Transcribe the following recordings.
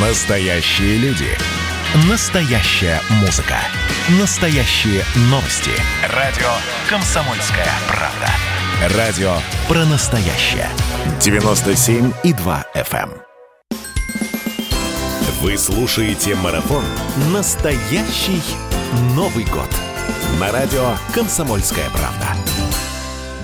Настоящие люди. Настоящая музыка. Настоящие новости. Радио «Комсомольская правда». Радио про настоящее. 97,2 FM. эм. Вы слушаете марафон «Настоящий Новый год» на радио «Комсомольская правда».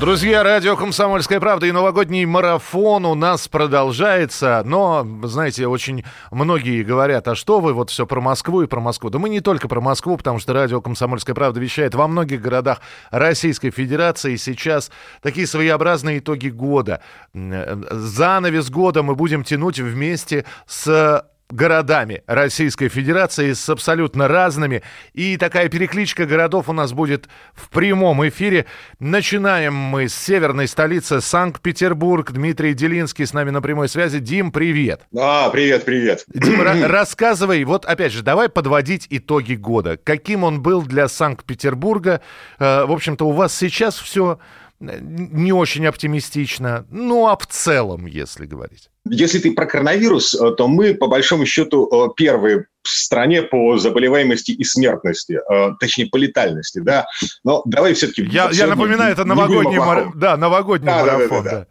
Друзья, радио «Комсомольская правда» и новогодний марафон у нас продолжается. Но, знаете, очень многие говорят, а что вы вот все про Москву и про Москву? Да мы не только про Москву, потому что радио «Комсомольская правда» вещает во многих городах Российской Федерации. Сейчас такие своеобразные итоги года. Занавес года мы будем тянуть вместе с городами Российской Федерации с абсолютно разными. И такая перекличка городов у нас будет в прямом эфире. Начинаем мы с северной столицы Санкт-Петербург. Дмитрий Делинский с нами на прямой связи. Дим, привет. А, привет, привет. Дим, рассказывай, вот опять же, давай подводить итоги года. Каким он был для Санкт-Петербурга? Э, в общем-то, у вас сейчас все не очень оптимистично. Ну, а в целом, если говорить. Если ты про коронавирус, э, то мы, по большому счету, э, первые в стране по заболеваемости и смертности, э, точнее, по летальности, да. Но давай все-таки... Я, я напоминаю, это новогодний, мар... да, новогодний да, марафон. Да, да, да, да.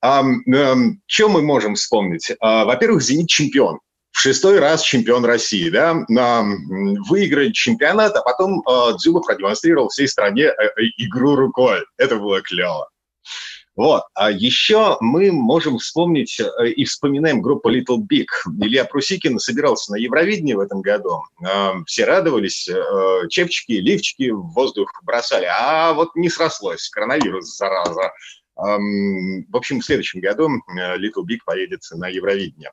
А, а, что мы можем вспомнить? А, во-первых, «Зенит» чемпион в шестой раз чемпион России, да, выиграть чемпионат, а потом э, Дзюба продемонстрировал всей стране э, э, игру рукой. Это было клево. Вот. А еще мы можем вспомнить и вспоминаем группу Little Big. Илья Прусикин собирался на Евровидении в этом году. Все радовались, чепчики, лифчики в воздух бросали. А вот не срослось. Коронавирус, зараза. В общем, в следующем году Little Big поедет на Евровидение.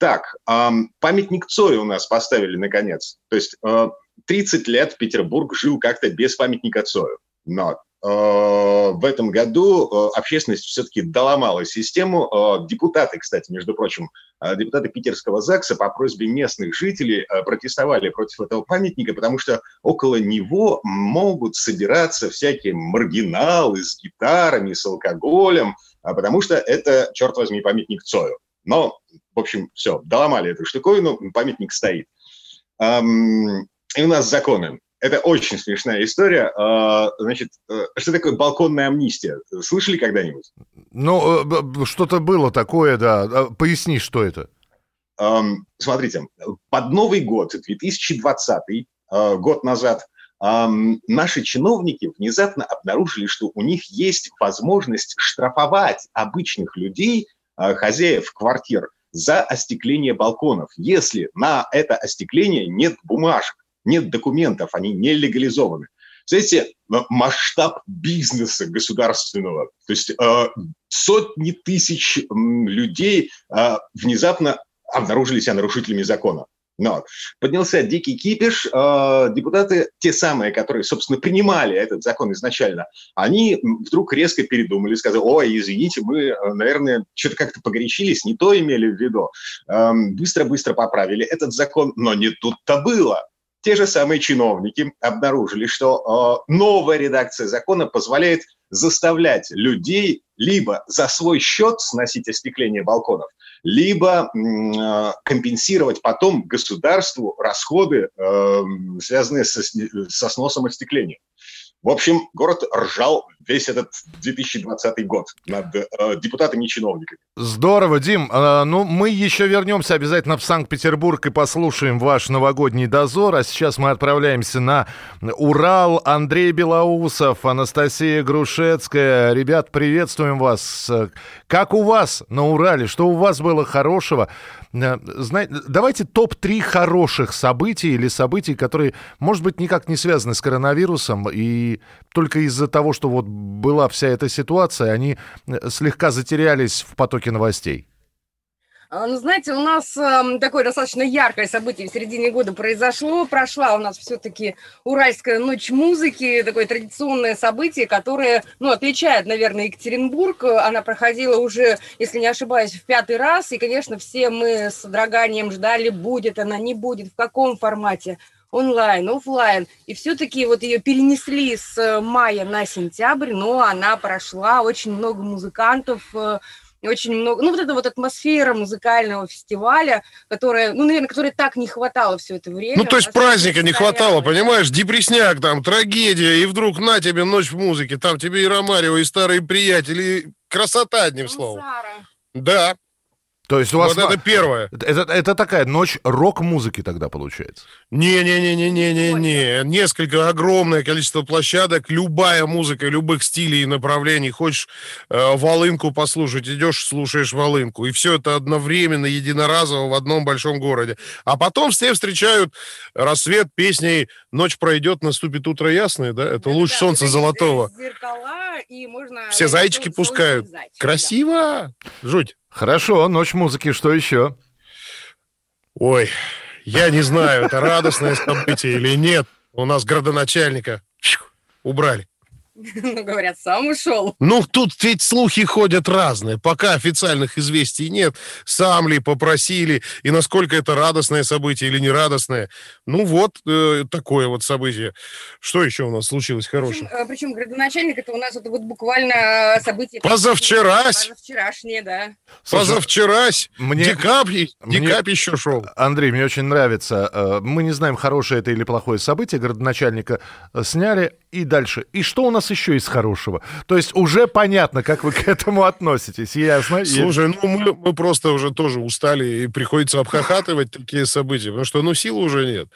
Так, памятник Цою у нас поставили наконец. То есть 30 э, лет Петербург жил как-то без памятника Цою. Но э, в этом году э, общественность все-таки доломала систему. Депутаты, кстати, между прочим, депутаты питерского ЗАГСа по просьбе местных жителей протестовали против этого памятника, потому что около него могут собираться всякие маргиналы с гитарами, с алкоголем, а потому что это, черт возьми, памятник Цою. Но, в общем, все, доломали эту штуковину, памятник стоит. И у нас законы. Это очень смешная история. А, значит, э, что такое балконная амнистия? Слышали когда-нибудь? Ну, э, что-то было такое, да. А, поясни, что это. Смотрите, под Новый год, 2020, э, год назад, наши чиновники внезапно обнаружили, что у них есть возможность штрафовать обычных людей – хозяев квартир за остекление балконов, если на это остекление нет бумажек, нет документов, они не легализованы. Знаете, масштаб бизнеса государственного, то есть э, сотни тысяч людей э, внезапно обнаружили себя нарушителями закона. Но поднялся дикий кипиш. Э, депутаты, те самые, которые, собственно, принимали этот закон изначально, они вдруг резко передумали, сказали, ой, извините, мы, э, наверное, что-то как-то погорячились, не то имели в виду. Эм, быстро-быстро поправили этот закон, но не тут-то было те же самые чиновники обнаружили, что э, новая редакция закона позволяет заставлять людей либо за свой счет сносить остекление балконов, либо э, компенсировать потом государству расходы, э, связанные со, со сносом остекления. В общем, город ржал весь этот 2020 год над э, депутатами и чиновниками. Здорово, Дим. Э, ну, мы еще вернемся обязательно в Санкт-Петербург и послушаем ваш новогодний дозор. А сейчас мы отправляемся на Урал. Андрей Белоусов, Анастасия Грушецкая. Ребят, приветствуем вас. Как у вас на Урале? Что у вас было хорошего? Э, знаете, давайте топ-3 хороших событий или событий, которые, может быть, никак не связаны с коронавирусом, и только из-за того, что вот была вся эта ситуация, они э, слегка затерялись в потоке новостей. А, ну, знаете, у нас э, такое достаточно яркое событие в середине года произошло. Прошла у нас все-таки Уральская ночь музыки, такое традиционное событие, которое, ну, отличает, наверное, Екатеринбург. Она проходила уже, если не ошибаюсь, в пятый раз. И, конечно, все мы с дроганием ждали, будет она, не будет, в каком формате онлайн, офлайн. И все-таки вот ее перенесли с мая на сентябрь, но она прошла. Очень много музыкантов, э, очень много, ну, вот эта вот атмосфера музыкального фестиваля, которая, ну, наверное, которой так не хватало все это время. Ну, то есть праздника не хватало, понимаешь, депресняк там, трагедия, и вдруг на тебе ночь в музыке, там тебе и Ромарио, и старые приятели, красота, одним словом. Да, то есть у вас... Вот это первое. Это, это такая ночь рок-музыки тогда получается? Не-не-не-не-не-не-не. Несколько, огромное количество площадок, любая музыка, любых стилей и направлений. Хочешь э, волынку послушать, идешь, слушаешь волынку. И все это одновременно, единоразово в одном большом городе. А потом все встречают рассвет песней «Ночь пройдет, наступит утро ясное», да? Это да, луч да, солнца золотого. Зеркала, и можно... Все зайчики пускают. Зайчик, Красиво! Да. Жуть. Хорошо, ночь музыки, что еще? Ой, я не знаю, это радостное событие или нет. У нас градоначальника убрали. Ну, говорят, сам ушел. Ну, тут ведь слухи ходят разные. Пока официальных известий нет. Сам ли попросили, и насколько это радостное событие или нерадостное. Ну, вот э, такое вот событие. Что еще у нас случилось хорошего? Причем, причем градоначальник, это у нас это вот буквально событие... Позавчерась? Позавчерашнее, да. Позавчерась. Мне... Декап, мне... Еще шел. Андрей, мне очень нравится. Э, мы не знаем, хорошее это или плохое событие. Градоначальника э, сняли, и дальше. И что у нас еще из хорошего? То есть уже понятно, как вы к этому относитесь, ясно? Слушай, ну мы, мы просто уже тоже устали, и приходится обхахатывать такие события, потому что, ну, силы уже нет.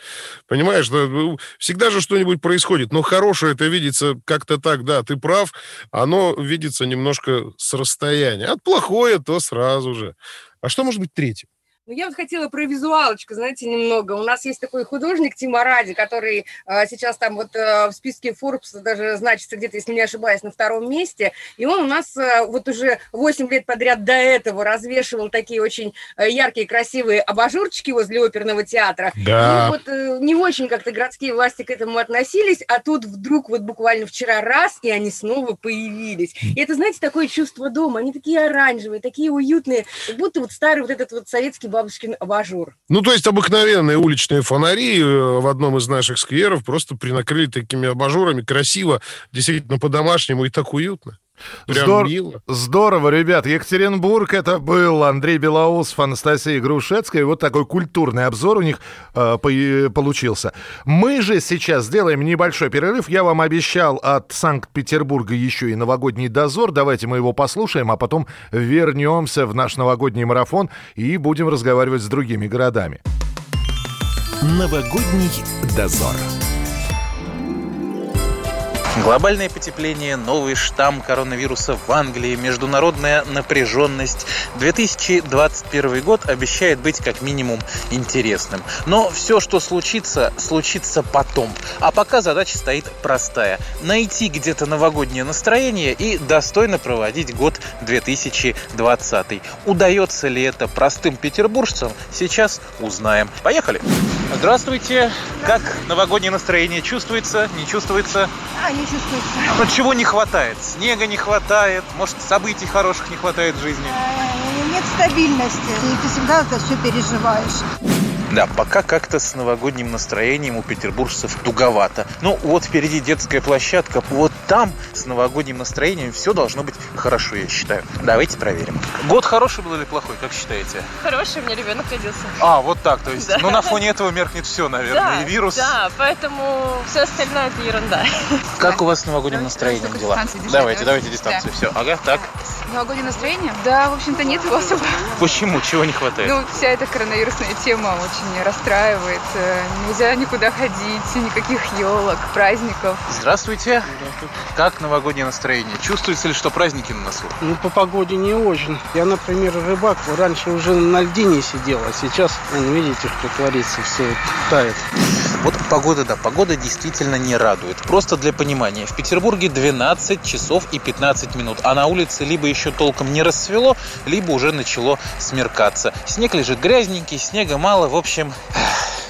Понимаешь, ну, всегда же что-нибудь происходит, но хорошее это видится как-то так, да, ты прав, оно видится немножко с расстояния. А плохое то сразу же. А что может быть третьим? Ну, я вот хотела про визуалочку, знаете, немного. У нас есть такой художник Тима Ради, который э, сейчас там вот э, в списке Forbes даже значится где-то, если не ошибаюсь, на втором месте. И он у нас э, вот уже 8 лет подряд до этого развешивал такие очень э, яркие, красивые абажурчики возле оперного театра. Да. И вот э, не очень как-то городские власти к этому относились, а тут вдруг вот буквально вчера раз, и они снова появились. И это, знаете, такое чувство дома. Они такие оранжевые, такие уютные, как будто вот старый вот этот вот советский бабушкин абажур. Ну, то есть обыкновенные уличные фонари э, в одном из наших скверов просто принакрыли такими абажурами красиво, действительно по-домашнему и так уютно. Прям Здор... мило. Здорово, ребят. Екатеринбург это был Андрей Белоусов, Анастасия Грушецкая. Вот такой культурный обзор у них э, по- получился. Мы же сейчас сделаем небольшой перерыв. Я вам обещал от Санкт-Петербурга еще и новогодний дозор. Давайте мы его послушаем, а потом вернемся в наш новогодний марафон и будем разговаривать с другими городами. Новогодний дозор. Глобальное потепление, новый штамм коронавируса в Англии, международная напряженность. 2021 год обещает быть как минимум интересным. Но все, что случится, случится потом. А пока задача стоит простая. Найти где-то новогоднее настроение и достойно проводить год 2020. Удается ли это простым петербуржцам, сейчас узнаем. Поехали! Здравствуйте! Как новогоднее настроение чувствуется? Не чувствуется? А, не чувствуется. Но чего не хватает? Снега не хватает? Может, событий хороших не хватает в жизни? Э, нет стабильности. И ты всегда это все переживаешь. Да, пока как-то с новогодним настроением у петербуржцев туговато. Ну, вот впереди детская площадка, вот там с новогодним настроением все должно быть хорошо, я считаю. Давайте проверим. Год хороший был или плохой, как считаете? Хороший, у меня ребенок родился. А, вот так, то есть, да. ну на фоне этого меркнет все, наверное, да, и вирус. Да, поэтому все остальное это ерунда. Как у вас с новогодним настроением дела? Давайте, давайте дистанцию, все. Ага, так. Новогоднее настроение? Да, в общем-то, нет его особо. Почему? Чего не хватает? Ну, вся эта коронавирусная тема очень расстраивает. Нельзя никуда ходить, никаких елок, праздников. Здравствуйте. Здравствуйте. Как новогоднее настроение? Чувствуется ли, что праздники на носу? Ну, по погоде не очень. Я, например, рыбак, раньше уже на льде не сидел, а сейчас, вон, видите, что творится, все тает. Вот погода, да, погода действительно не радует. Просто для понимания, в Петербурге 12 часов и 15 минут, а на улице либо еще толком не расцвело, либо уже начало смеркаться. Снег лежит грязненький, снега мало, в общем, общем,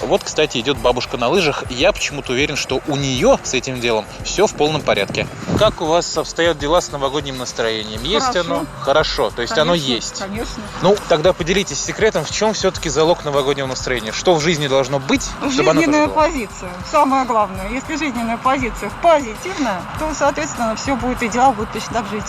вот, кстати, идет бабушка на лыжах. Я почему-то уверен, что у нее с этим делом все в полном порядке. Как у вас обстоят дела с новогодним настроением? Есть Хорошо. оно? Хорошо, то есть оно Конечно, есть. Конечно. Ну, тогда поделитесь секретом, в чем все-таки залог новогоднего настроения? Что в жизни должно быть, чтобы оно Жизненная было? позиция. Самое главное. Если жизненная позиция позитивная, то, соответственно, все будет и дела будут точно так жить.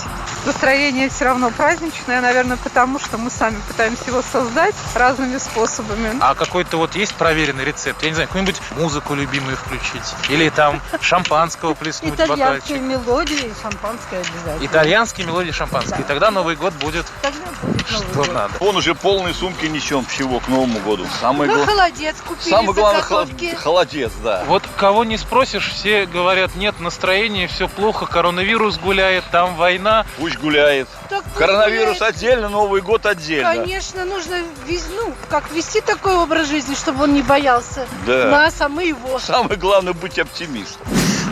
Настроение все равно праздничное, наверное, потому что мы сами пытаемся его создать разными способами. А какой-то вот есть проверенный рецепт? Я не знаю, какую-нибудь музыку любимую включить? Или там шампанского плеснуть Итальянские мелодии шампанское обязательно. Итальянские мелодии шампанские. И тогда Новый год будет Тогда будет Новый что год. надо. Он уже полные сумки несем всего к Новому году. Самое, Ну, гла- холодец купили, Самое главное заготовки. холод- холодец, да. Вот кого не спросишь, все говорят, нет настроения, все плохо, коронавирус гуляет, там война. Пусть гуляет. Пусть Коронавирус отдельно, Новый год отдельно. Конечно, нужно вез- ну, как вести такой образ жизни, чтобы он не боялся Да. нас, а мы его. Самое главное быть оптимистом.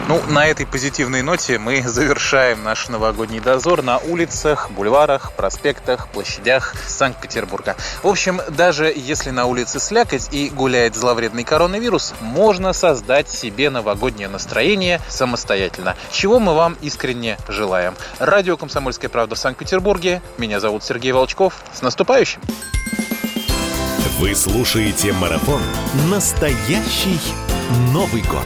Ну, на этой позитивной ноте мы завершаем наш новогодний дозор на улицах, бульварах, проспектах, площадях Санкт-Петербурга. В общем, даже если на улице слякоть и гуляет зловредный коронавирус, можно создать себе новогоднее настроение самостоятельно, чего мы вам искренне желаем. Радио «Комсомольская правда» в Санкт-Петербурге. Меня зовут Сергей Волчков. С наступающим! Вы слушаете марафон «Настоящий Новый год»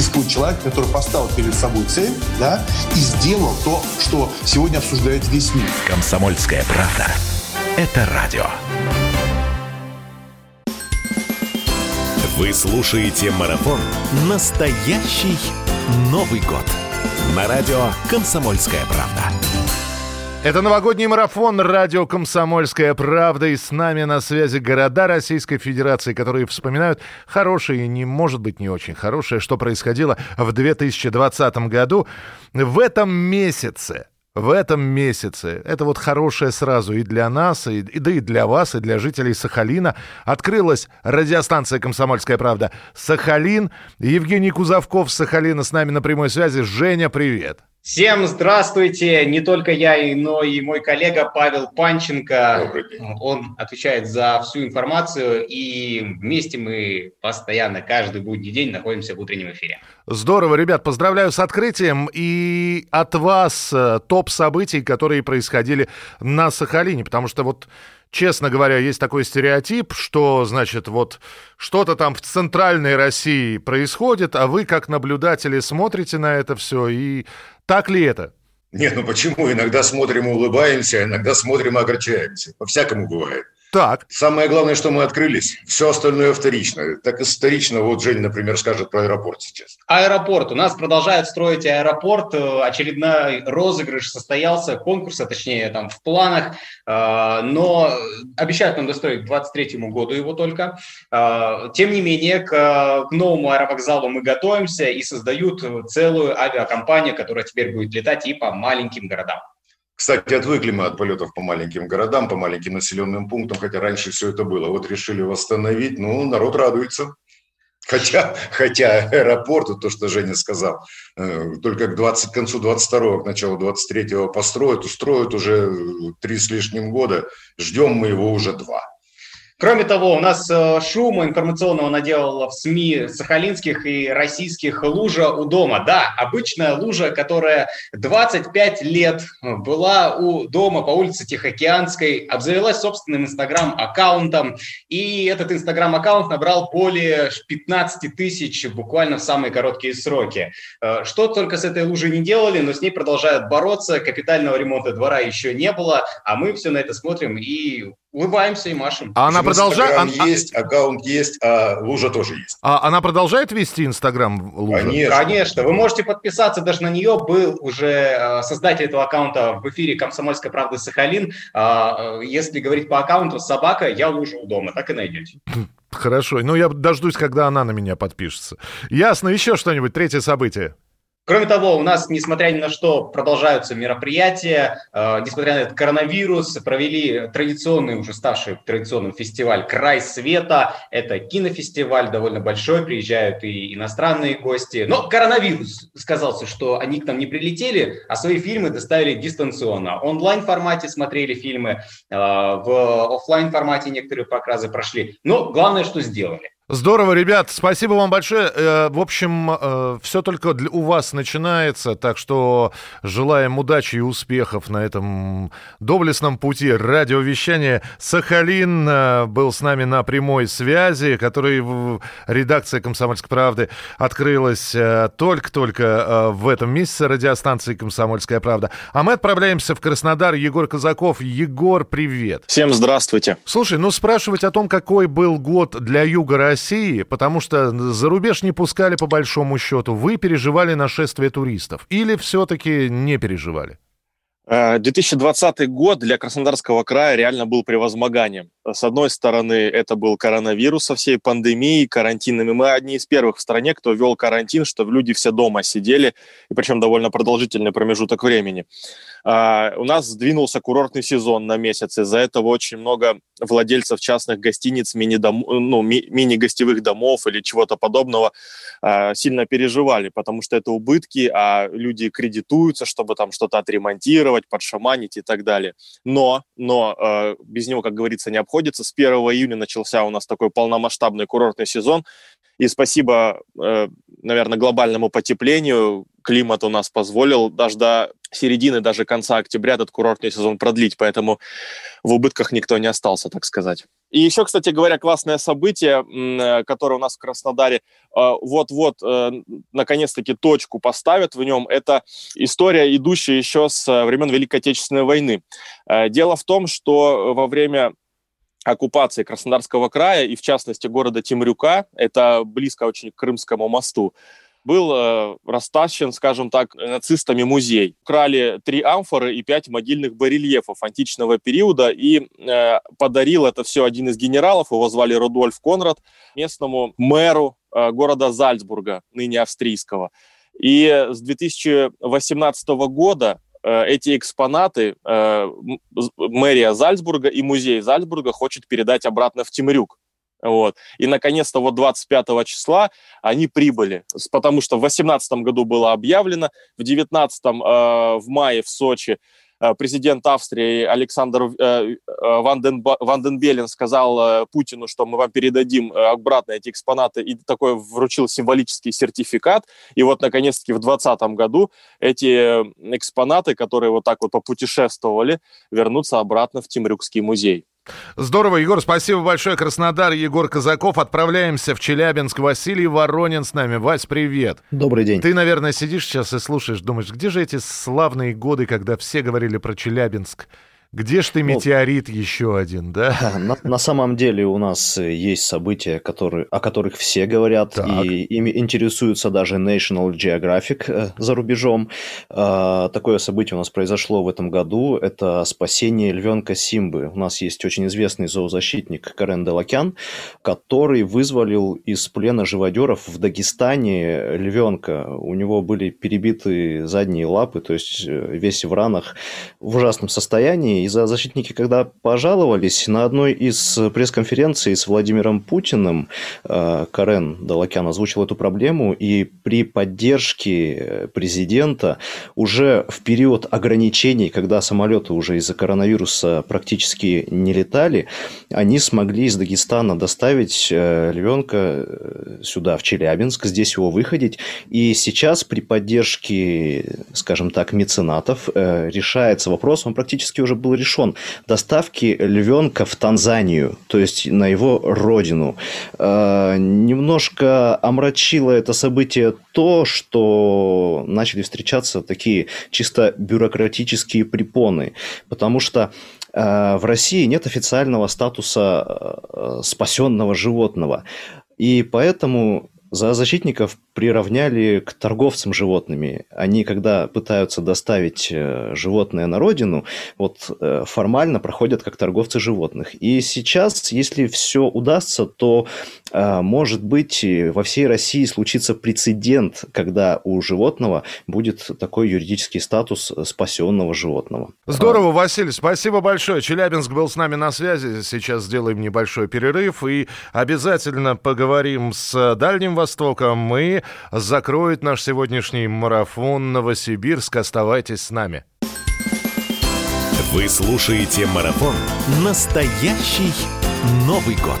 Существует человек, который поставил перед собой цель, да, и сделал то, что сегодня обсуждает весь мир. «Комсомольская правда». Это радио. Вы слушаете марафон «Настоящий Новый год» на радио «Комсомольская правда». Это новогодний марафон радио «Комсомольская правда» и с нами на связи города Российской Федерации, которые вспоминают хорошее и, не может быть, не очень хорошее, что происходило в 2020 году. В этом месяце в этом месяце, это вот хорошее сразу и для нас, и, да и для вас, и для жителей Сахалина, открылась радиостанция «Комсомольская правда» Сахалин. Евгений Кузовков с Сахалина с нами на прямой связи. Женя, привет. Всем здравствуйте! Не только я, но и мой коллега Павел Панченко. Он отвечает за всю информацию, и вместе мы постоянно, каждый будний день находимся в утреннем эфире. Здорово, ребят, поздравляю с открытием и от вас э, топ событий, которые происходили на Сахалине, потому что вот Честно говоря, есть такой стереотип, что, значит, вот что-то там в центральной России происходит, а вы, как наблюдатели, смотрите на это все, и так ли это? Нет, ну почему? Иногда смотрим и улыбаемся, а иногда смотрим и огорчаемся. По-всякому бывает. Так. Самое главное, что мы открылись. Все остальное вторично. Так исторично, вот Женя, например, скажет про аэропорт сейчас. Аэропорт. У нас продолжают строить аэропорт. Очередной розыгрыш состоялся, конкурс, а точнее там в планах, Э, но обещают нам достроить к 2023 году его только. Э, Тем не менее, к, к новому аэровокзалу мы готовимся и создают целую авиакомпанию, которая теперь будет летать и по маленьким городам. Кстати, отвыкли мы от полетов по маленьким городам, по маленьким населенным пунктам, хотя раньше все это было. Вот решили восстановить, ну, народ радуется. Хотя, хотя аэропорт, вот то, что Женя сказал, э, только к, 20, к концу 22-го, к началу 23-го построят, устроят уже три с лишним года. Ждем мы его уже два. Кроме того, у нас э, шума информационного наделала в СМИ сахалинских и российских лужа у дома. Да, обычная лужа, которая 25 лет была у дома по улице Тихоокеанской, обзавелась собственным инстаграм-аккаунтом, и этот инстаграм-аккаунт набрал более 15 тысяч буквально в самые короткие сроки. Э, Что только с этой лужей не делали, но с ней продолжают бороться, капитального ремонта двора еще не было, а мы все на это смотрим и улыбаемся и машем. А она продолжает... Инстаграм есть, аккаунт есть, а лужа тоже есть. А она продолжает вести Инстаграм Лужа? Конечно. Конечно, вы можете подписаться даже на нее. Был уже э, создатель этого аккаунта в эфире «Комсомольской правды Сахалин». А, э, Если говорить по аккаунту «Собака», я лужу у дома, так и найдете. Хорошо. Ну, я дождусь, когда она на меня подпишется. Ясно. Еще что-нибудь? Третье событие. Кроме того, у нас, несмотря ни на что, продолжаются мероприятия. Э, несмотря на этот коронавирус, провели традиционный, уже ставший традиционным фестиваль «Край света». Это кинофестиваль довольно большой, приезжают и иностранные гости. Но коронавирус сказался, что они к нам не прилетели, а свои фильмы доставили дистанционно. Онлайн формате смотрели фильмы, э, в офлайн формате некоторые показы прошли. Но главное, что сделали. Здорово, ребят, спасибо вам большое. Э, в общем, э, все только у вас начинается, так что желаем удачи и успехов на этом доблестном пути радиовещания. Сахалин э, был с нами на прямой связи, который в редакции «Комсомольской правды» открылась только-только в этом месяце радиостанции «Комсомольская правда». А мы отправляемся в Краснодар. Егор Казаков. Егор, привет. Всем здравствуйте. Слушай, ну спрашивать о том, какой был год для Юга России, России, потому что за рубеж не пускали по большому счету. Вы переживали нашествие туристов или все-таки не переживали? 2020 э, год для Краснодарского края реально был превозмоганием. С одной стороны, это был коронавирус со всей пандемией, карантинами. Мы одни из первых в стране, кто вел карантин, чтобы люди все дома сидели, и причем довольно продолжительный промежуток времени. А, у нас сдвинулся курортный сезон на месяц. Из-за этого очень много владельцев частных гостиниц, мини-дом, ну, ми- мини-гостевых домов или чего-то подобного а, сильно переживали, потому что это убытки, а люди кредитуются, чтобы там что-то отремонтировать, подшаманить и так далее. Но, но а, без него, как говорится, не обходится. С 1 июня начался у нас такой полномасштабный курортный сезон. И спасибо, э, наверное, глобальному потеплению климат у нас позволил даже до середины, даже конца октября этот курортный сезон продлить, поэтому в убытках никто не остался, так сказать. И еще, кстати говоря, классное событие, э, которое у нас в Краснодаре э, вот-вот наконец-таки точку поставят в нем, это история, идущая еще с времен Великой Отечественной войны. Дело в том, что во время оккупации Краснодарского края и, в частности, города Темрюка, это близко очень к Крымскому мосту, был э, растащен, скажем так, нацистами музей. Украли три амфоры и пять могильных барельефов античного периода и э, подарил это все один из генералов, его звали Рудольф Конрад, местному мэру э, города Зальцбурга, ныне австрийского. И с 2018 года эти экспонаты э, мэрия Зальцбурга и музей Зальцбурга хочет передать обратно в Темрюк. Вот. И, наконец-то, вот 25 числа они прибыли, потому что в 2018 году было объявлено, в 2019 э, в мае в Сочи э, президент Австрии Александр э, э, Ванден, Ванденбелен сказал э, Путину, что мы вам передадим обратно эти экспонаты, и такой вручил символический сертификат. И вот, наконец-таки, в 2020 году эти экспонаты, которые вот так вот попутешествовали, вернутся обратно в Темрюкский музей. Здорово, Егор, спасибо большое. Краснодар, Егор Казаков. Отправляемся в Челябинск. Василий Воронин с нами. Вась, привет. Добрый день. Ты, наверное, сидишь сейчас и слушаешь, думаешь, где же эти славные годы, когда все говорили про Челябинск? Где ж ты ну, метеорит ну, еще один, да? На, на самом деле у нас есть события, которые, о которых все говорят, так. и ими интересуются даже National Geographic э, за рубежом. А, такое событие у нас произошло в этом году. Это спасение львенка Симбы. У нас есть очень известный зоозащитник Карен Делакян, который вызволил из плена живодеров в Дагестане львенка. У него были перебиты задние лапы, то есть э, весь в ранах, в ужасном состоянии и зоозащитники, когда пожаловались, на одной из пресс-конференций с Владимиром Путиным э, Карен Далакян озвучил эту проблему, и при поддержке президента уже в период ограничений, когда самолеты уже из-за коронавируса практически не летали, они смогли из Дагестана доставить э, львенка э, сюда, в Челябинск, здесь его выходить. И сейчас при поддержке, скажем так, меценатов решается вопрос, он практически уже был был решен доставки львенка в Танзанию, то есть на его родину. Э, немножко омрачило это событие то, что начали встречаться такие чисто бюрократические препоны, потому что э, в России нет официального статуса э, спасенного животного. И поэтому Зоозащитников приравняли к торговцам животными. Они, когда пытаются доставить э, животное на родину, вот э, формально проходят как торговцы животных. И сейчас, если все удастся, то, может быть, во всей России случится прецедент, когда у животного будет такой юридический статус спасенного животного. Здорово, Василий, спасибо большое. Челябинск был с нами на связи. Сейчас сделаем небольшой перерыв и обязательно поговорим с Дальним Востоком и закроет наш сегодняшний марафон Новосибирск. Оставайтесь с нами. Вы слушаете марафон «Настоящий Новый год»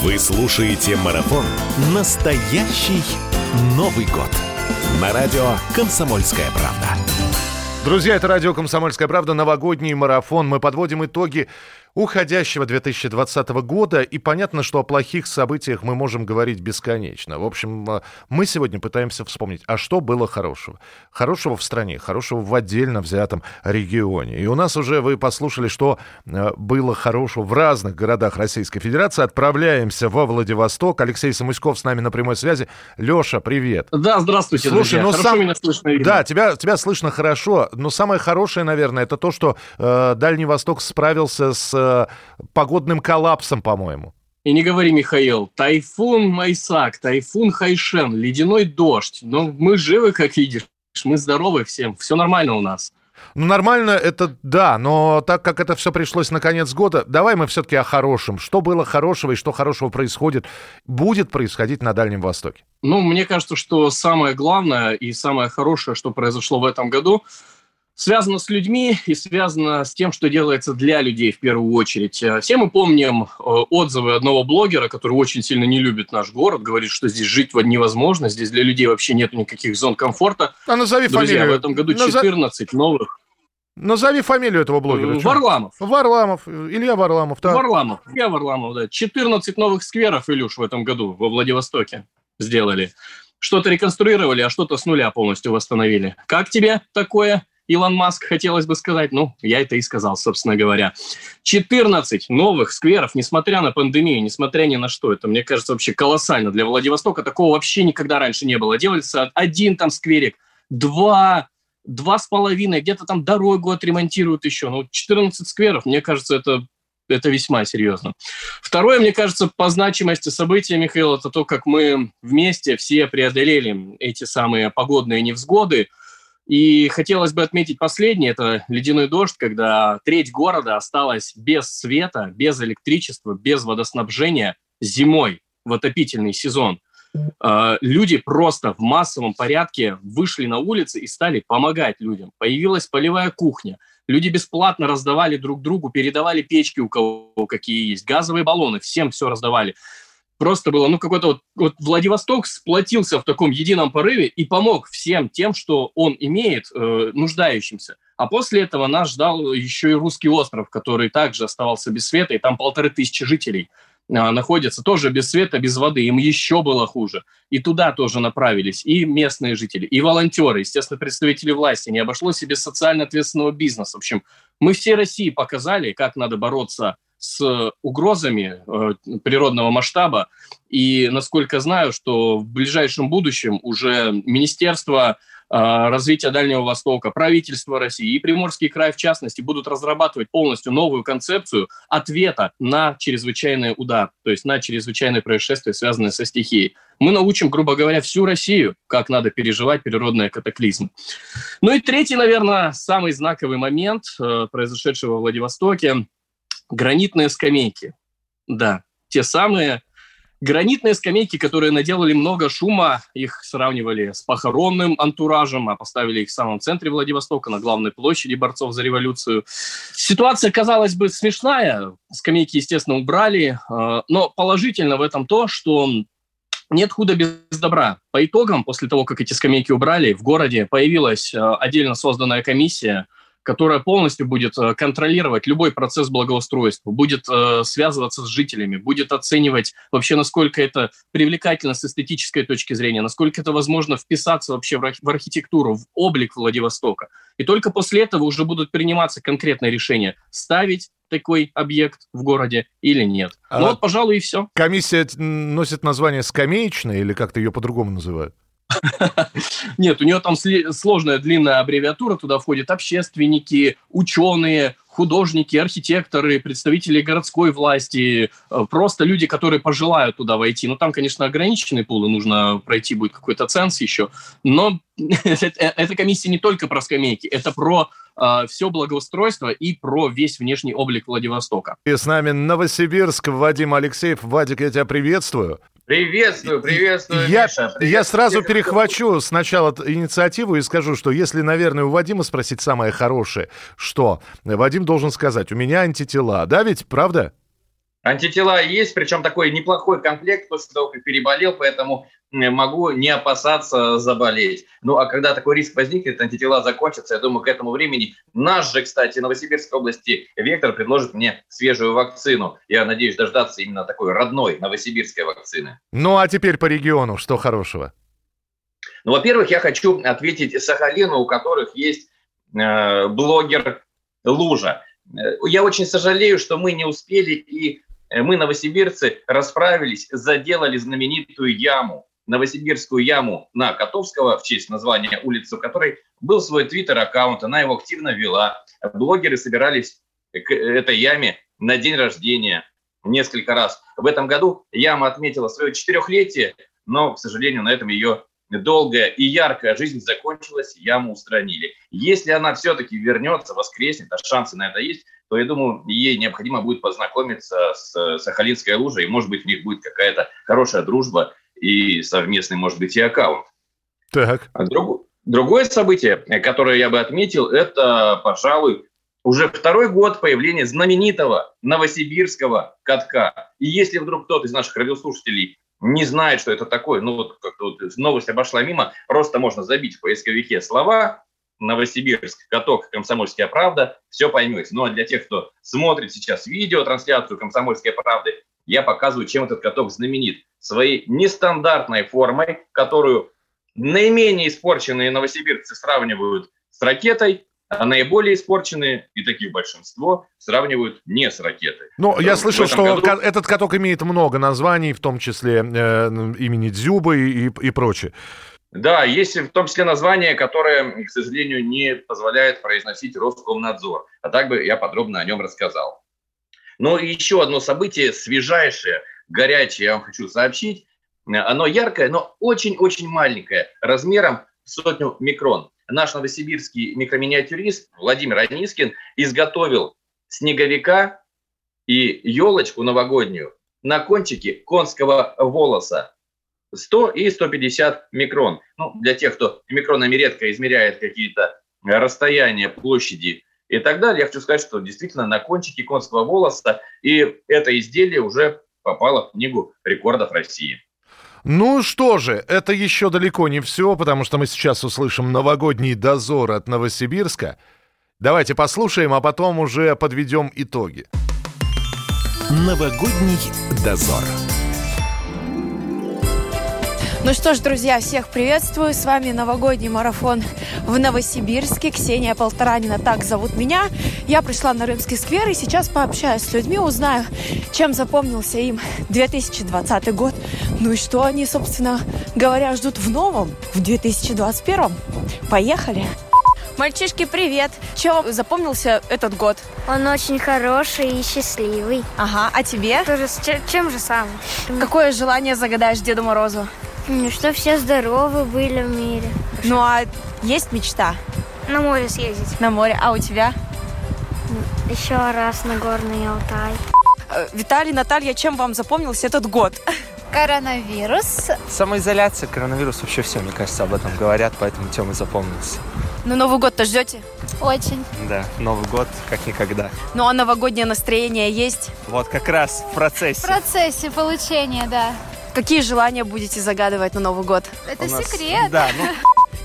Вы слушаете марафон «Настоящий Новый год» на радио «Комсомольская правда». Друзья, это радио «Комсомольская правда», новогодний марафон. Мы подводим итоги уходящего 2020 года, и понятно, что о плохих событиях мы можем говорить бесконечно. В общем, э, мы сегодня пытаемся вспомнить, а что было хорошего? Хорошего в стране, хорошего в отдельно взятом регионе. И у нас уже вы послушали, что э, было хорошего в разных городах Российской Федерации. Отправляемся во Владивосток. Алексей Самуськов с нами на прямой связи. Леша, привет. Да, здравствуйте, Слушай, друзья. ну Хорошо сам... меня слышно видно? Да, тебя, тебя слышно хорошо, но самое хорошее, наверное, это то, что э, Дальний Восток справился с э, погодным коллапсом, по-моему. И не говори, Михаил, тайфун Майсак, тайфун Хайшен, ледяной дождь. Но мы живы, как видишь, мы здоровы всем, все нормально у нас. Ну, нормально это да, но так как это все пришлось на конец года, давай мы все-таки о хорошем. Что было хорошего и что хорошего происходит, будет происходить на Дальнем Востоке? Ну, мне кажется, что самое главное и самое хорошее, что произошло в этом году, связано с людьми и связано с тем, что делается для людей в первую очередь. Э, Все мы помним э, отзывы одного блогера, который очень сильно не любит наш город, говорит, что здесь жить невозможно, здесь для людей вообще нет никаких зон комфорта. А назови Друзья, фамилию. в этом году Наза- 14 новых. Назови фамилию этого блогера. Чё? Варламов. Варламов. Илья Варламов. так. Варламов. Я Варламов, да. 14 новых скверов, Илюш, в этом году во Владивостоке сделали. Что-то реконструировали, а что-то с нуля полностью восстановили. Как тебе такое, Илон Маск, хотелось бы сказать? Ну, я это и сказал, собственно говоря. 14 новых скверов, несмотря на пандемию, несмотря ни на что. Это, мне кажется, вообще колоссально для Владивостока. Такого вообще никогда раньше не было. Делается один там скверик, два, два с половиной, где-то там дорогу отремонтируют еще. Ну, 14 скверов, мне кажется, это это весьма серьезно. Второе, мне кажется, по значимости события, Михаил, это то, как мы вместе все преодолели эти самые погодные невзгоды. И хотелось бы отметить последнее, это ледяной дождь, когда треть города осталась без света, без электричества, без водоснабжения зимой в отопительный сезон. Э, Люди просто в массовом порядке вышли на улицы и стали помогать людям. Появилась полевая кухня. Люди бесплатно раздавали друг другу, передавали печки, у кого какие есть, газовые баллоны, всем все раздавали. Просто было, ну, какой-то вот, вот Владивосток сплотился в таком едином порыве и помог всем тем, что он имеет, э, нуждающимся. А после этого нас ждал еще и русский остров, который также оставался без света, и там полторы тысячи жителей а, находятся тоже без света, без воды. Им еще было хуже. И туда тоже направились и местные жители, и волонтеры, естественно, представители власти. Не обошлось и без социально ответственного бизнеса. В общем, мы всей России показали, как надо бороться с угрозами э, природного масштаба. И, насколько знаю, что в ближайшем будущем уже Министерство э, развития Дальнего Востока, правительство России и Приморский край, в частности, будут разрабатывать полностью новую концепцию ответа на чрезвычайный удар, то есть на чрезвычайные происшествия, связанные со стихией. Мы научим, грубо говоря, всю Россию, как надо переживать природные катаклизмы. Ну и третий, наверное, самый знаковый момент, э, произошедший во Владивостоке – гранитные скамейки. Да, те самые Гранитные скамейки, которые наделали много шума, их сравнивали с похоронным антуражем, а поставили их в самом центре Владивостока, на главной площади борцов за революцию. Ситуация, казалось бы, смешная. Скамейки, естественно, убрали, э, но положительно в этом то, что нет худа без добра. По итогам, после того, как эти скамейки убрали, в городе появилась э, отдельно созданная комиссия – которая полностью будет э, контролировать любой процесс благоустройства, будет э, связываться с жителями, будет оценивать вообще, насколько это привлекательно с эстетической точки зрения, насколько это возможно вписаться вообще в, архитектуру, в облик Владивостока. И только после этого уже будут приниматься конкретные решения, ставить такой объект в городе или нет. А ну вот, пожалуй, и все. Комиссия носит название скамеечная или как-то ее по-другому называют? Нет, у нее там сложная длинная аббревиатура, туда входят общественники, ученые, художники, архитекторы, представители городской власти, э, просто люди, которые пожелают туда войти. Ну, там, конечно, ограниченный пул, и нужно пройти будет какой-то ценз еще, но эта комиссия не только про скамейки, это про э, все благоустройство и про весь внешний облик Владивостока. И с нами Новосибирск, Вадим Алексеев. Вадик, я тебя приветствую. Приветствую, приветствую, я, Миша. Приветствую. Я сразу перехвачу сначала инициативу и скажу, что если, наверное, у Вадима спросить самое хорошее, что Вадим должен сказать, у меня антитела, да ведь, правда? Антитела есть, причем такой неплохой комплект после того, как переболел, поэтому могу не опасаться заболеть. Ну, а когда такой риск возникнет, антитела закончатся, я думаю, к этому времени наш же, кстати, Новосибирской области Вектор предложит мне свежую вакцину. Я надеюсь дождаться именно такой родной новосибирской вакцины. Ну, а теперь по региону, что хорошего? Ну, во-первых, я хочу ответить Сахалину, у которых есть э, блогер Лужа. Э, я очень сожалею, что мы не успели и мы, новосибирцы, расправились, заделали знаменитую яму Новосибирскую яму на Котовского в честь названия улицы, у которой был свой твиттер-аккаунт, она его активно вела. Блогеры собирались к этой яме на день рождения несколько раз. В этом году яма отметила свое четырехлетие, но, к сожалению, на этом ее долгая и яркая жизнь закончилась, яму устранили. Если она все-таки вернется, воскреснет, а шансы на это есть, то я думаю, ей необходимо будет познакомиться с Сахалинской лужей, и, может быть, у них будет какая-то хорошая дружба и совместный, может быть, и аккаунт. Так. А друг, другое событие, которое я бы отметил, это, пожалуй, уже второй год появления знаменитого новосибирского катка. И если вдруг кто-то из наших радиослушателей не знает, что это такое, ну вот как вот новость обошла мимо, просто можно забить в поисковике слова Новосибирск, каток, Комсомольская правда, все поймете. Ну а для тех, кто смотрит сейчас видео, трансляцию Комсомольской правды, я показываю, чем этот каток знаменит. Своей нестандартной формой, которую наименее испорченные новосибирцы сравнивают с ракетой, а наиболее испорченные, и таких большинство, сравнивают не с ракетой. Ну, я слышал, что году... этот каток имеет много названий, в том числе э, имени Дзюбы и, и прочее. Да, есть в том числе название, которое, к сожалению, не позволяет произносить Роскомнадзор. А так бы я подробно о нем рассказал. Но еще одно событие, свежайшее, горячее, я вам хочу сообщить. Оно яркое, но очень-очень маленькое, размером сотню микрон. Наш новосибирский микроминиатюрист Владимир Анискин изготовил снеговика и елочку новогоднюю на кончике конского волоса 100 и 150 микрон. Ну, для тех, кто микронами редко измеряет какие-то расстояния, площади и так далее. Я хочу сказать, что действительно на кончике конского волоса, и это изделие уже попало в книгу рекордов России. Ну что же, это еще далеко не все, потому что мы сейчас услышим новогодний дозор от Новосибирска. Давайте послушаем, а потом уже подведем итоги. Новогодний дозор. Ну что ж, друзья, всех приветствую. С вами новогодний марафон в Новосибирске. Ксения Полторанина, так зовут меня. Я пришла на Рымский сквер и сейчас пообщаюсь с людьми, узнаю, чем запомнился им 2020 год. Ну и что они, собственно говоря, ждут в новом, в 2021. Поехали! Мальчишки, привет! Чем вам запомнился этот год? Он очень хороший и счастливый. Ага, а тебе? Тоже с чем же сам? Какое желание загадаешь Деду Морозу? Что все здоровы были в мире. Ну а есть мечта? На море съездить. На море. А у тебя? Еще раз на горный Алтай. Э, Виталий, Наталья, чем вам запомнился этот год? Коронавирус. Самоизоляция, коронавирус, вообще все, мне кажется, об этом говорят, поэтому тема запомнился. Ну, Новый год-то ждете? Очень. Да, Новый год как никогда. Ну, а новогоднее настроение есть? Вот как раз в процессе. В процессе получения, да. Какие желания будете загадывать на Новый год? Это У нас- секрет. Да, ну,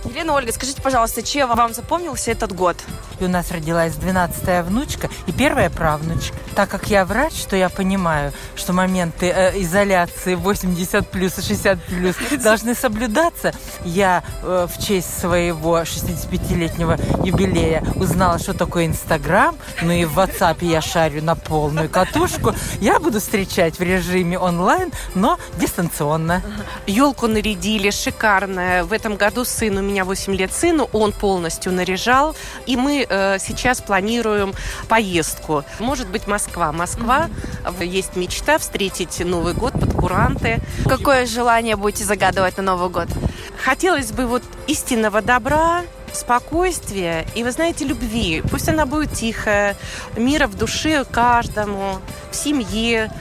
Елена Ольга, скажите, пожалуйста, чем вам запомнился этот год? И у нас родилась 12-я внучка и первая правнучка. Так как я врач, то я понимаю, что моменты э, изоляции 80 плюс и 60 плюс должны соблюдаться. Я э, в честь своего 65-летнего юбилея узнала, что такое Инстаграм. Ну и в WhatsApp я шарю на полную катушку. Я буду встречать в режиме онлайн, но дистанционно. Елку нарядили, шикарная. В этом году сын, у меня 8 лет сыну, он полностью наряжал. И мы э, сейчас планируем поездку. Может быть, Москва. Москва. Есть мечта встретить Новый год под куранты. Какое желание будете загадывать на Новый год? Хотелось бы вот истинного добра, спокойствия и, вы знаете, любви. Пусть она будет тихая, мира в душе каждому, в семье.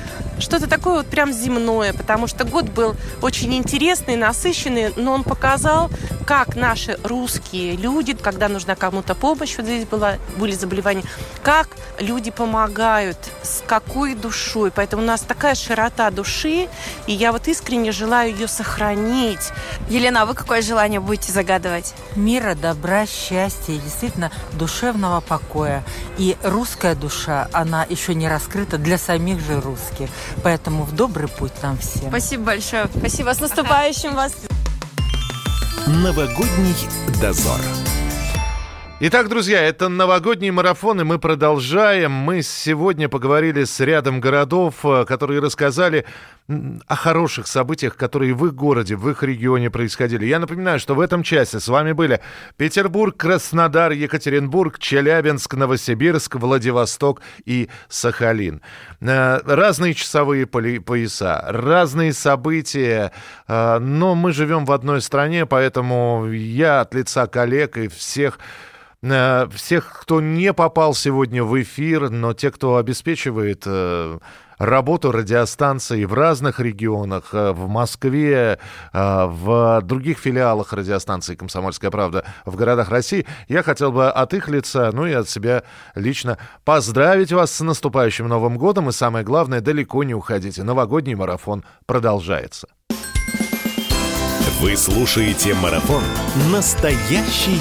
Что-то такое вот прям земное, потому что год был очень интересный, насыщенный, но он показал, как наши русские люди, когда нужна кому-то помощь, вот здесь была, были заболевания, как люди помогают, с какой душой. Поэтому у нас такая широта души, и я вот искренне желаю ее сохранить. Елена, а вы какое желание будете загадывать? Мира, добра, счастья и действительно душевного покоя. И русская душа, она еще не раскрыта для самих же русских. Поэтому в добрый путь нам всем. Спасибо большое. Спасибо. С наступающим вас. Новогодний дозор. Итак, друзья, это новогодний марафон, и мы продолжаем. Мы сегодня поговорили с рядом городов, э, которые рассказали о хороших событиях, которые в их городе, в их регионе происходили. Я напоминаю, что в этом часе с вами были Петербург, Краснодар, Екатеринбург, Челябинск, Новосибирск, Владивосток и Сахалин. Э, Разные часовые пояса, разные события, э, но мы живем в одной стране, поэтому я от лица коллег и всех всех, кто не попал сегодня в эфир, но те, кто обеспечивает э, работу радиостанций в разных регионах, э, в Москве, э, в других филиалах радиостанции «Комсомольская правда» в городах России, я хотел бы от их лица, ну и от себя лично поздравить вас с наступающим Новым годом. И самое главное, далеко не уходите. Новогодний марафон продолжается. Вы слушаете марафон «Настоящий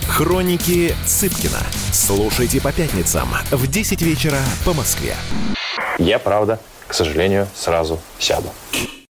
Хроники Цыпкина. Слушайте по пятницам в 10 вечера по Москве. Я, правда, к сожалению, сразу сяду.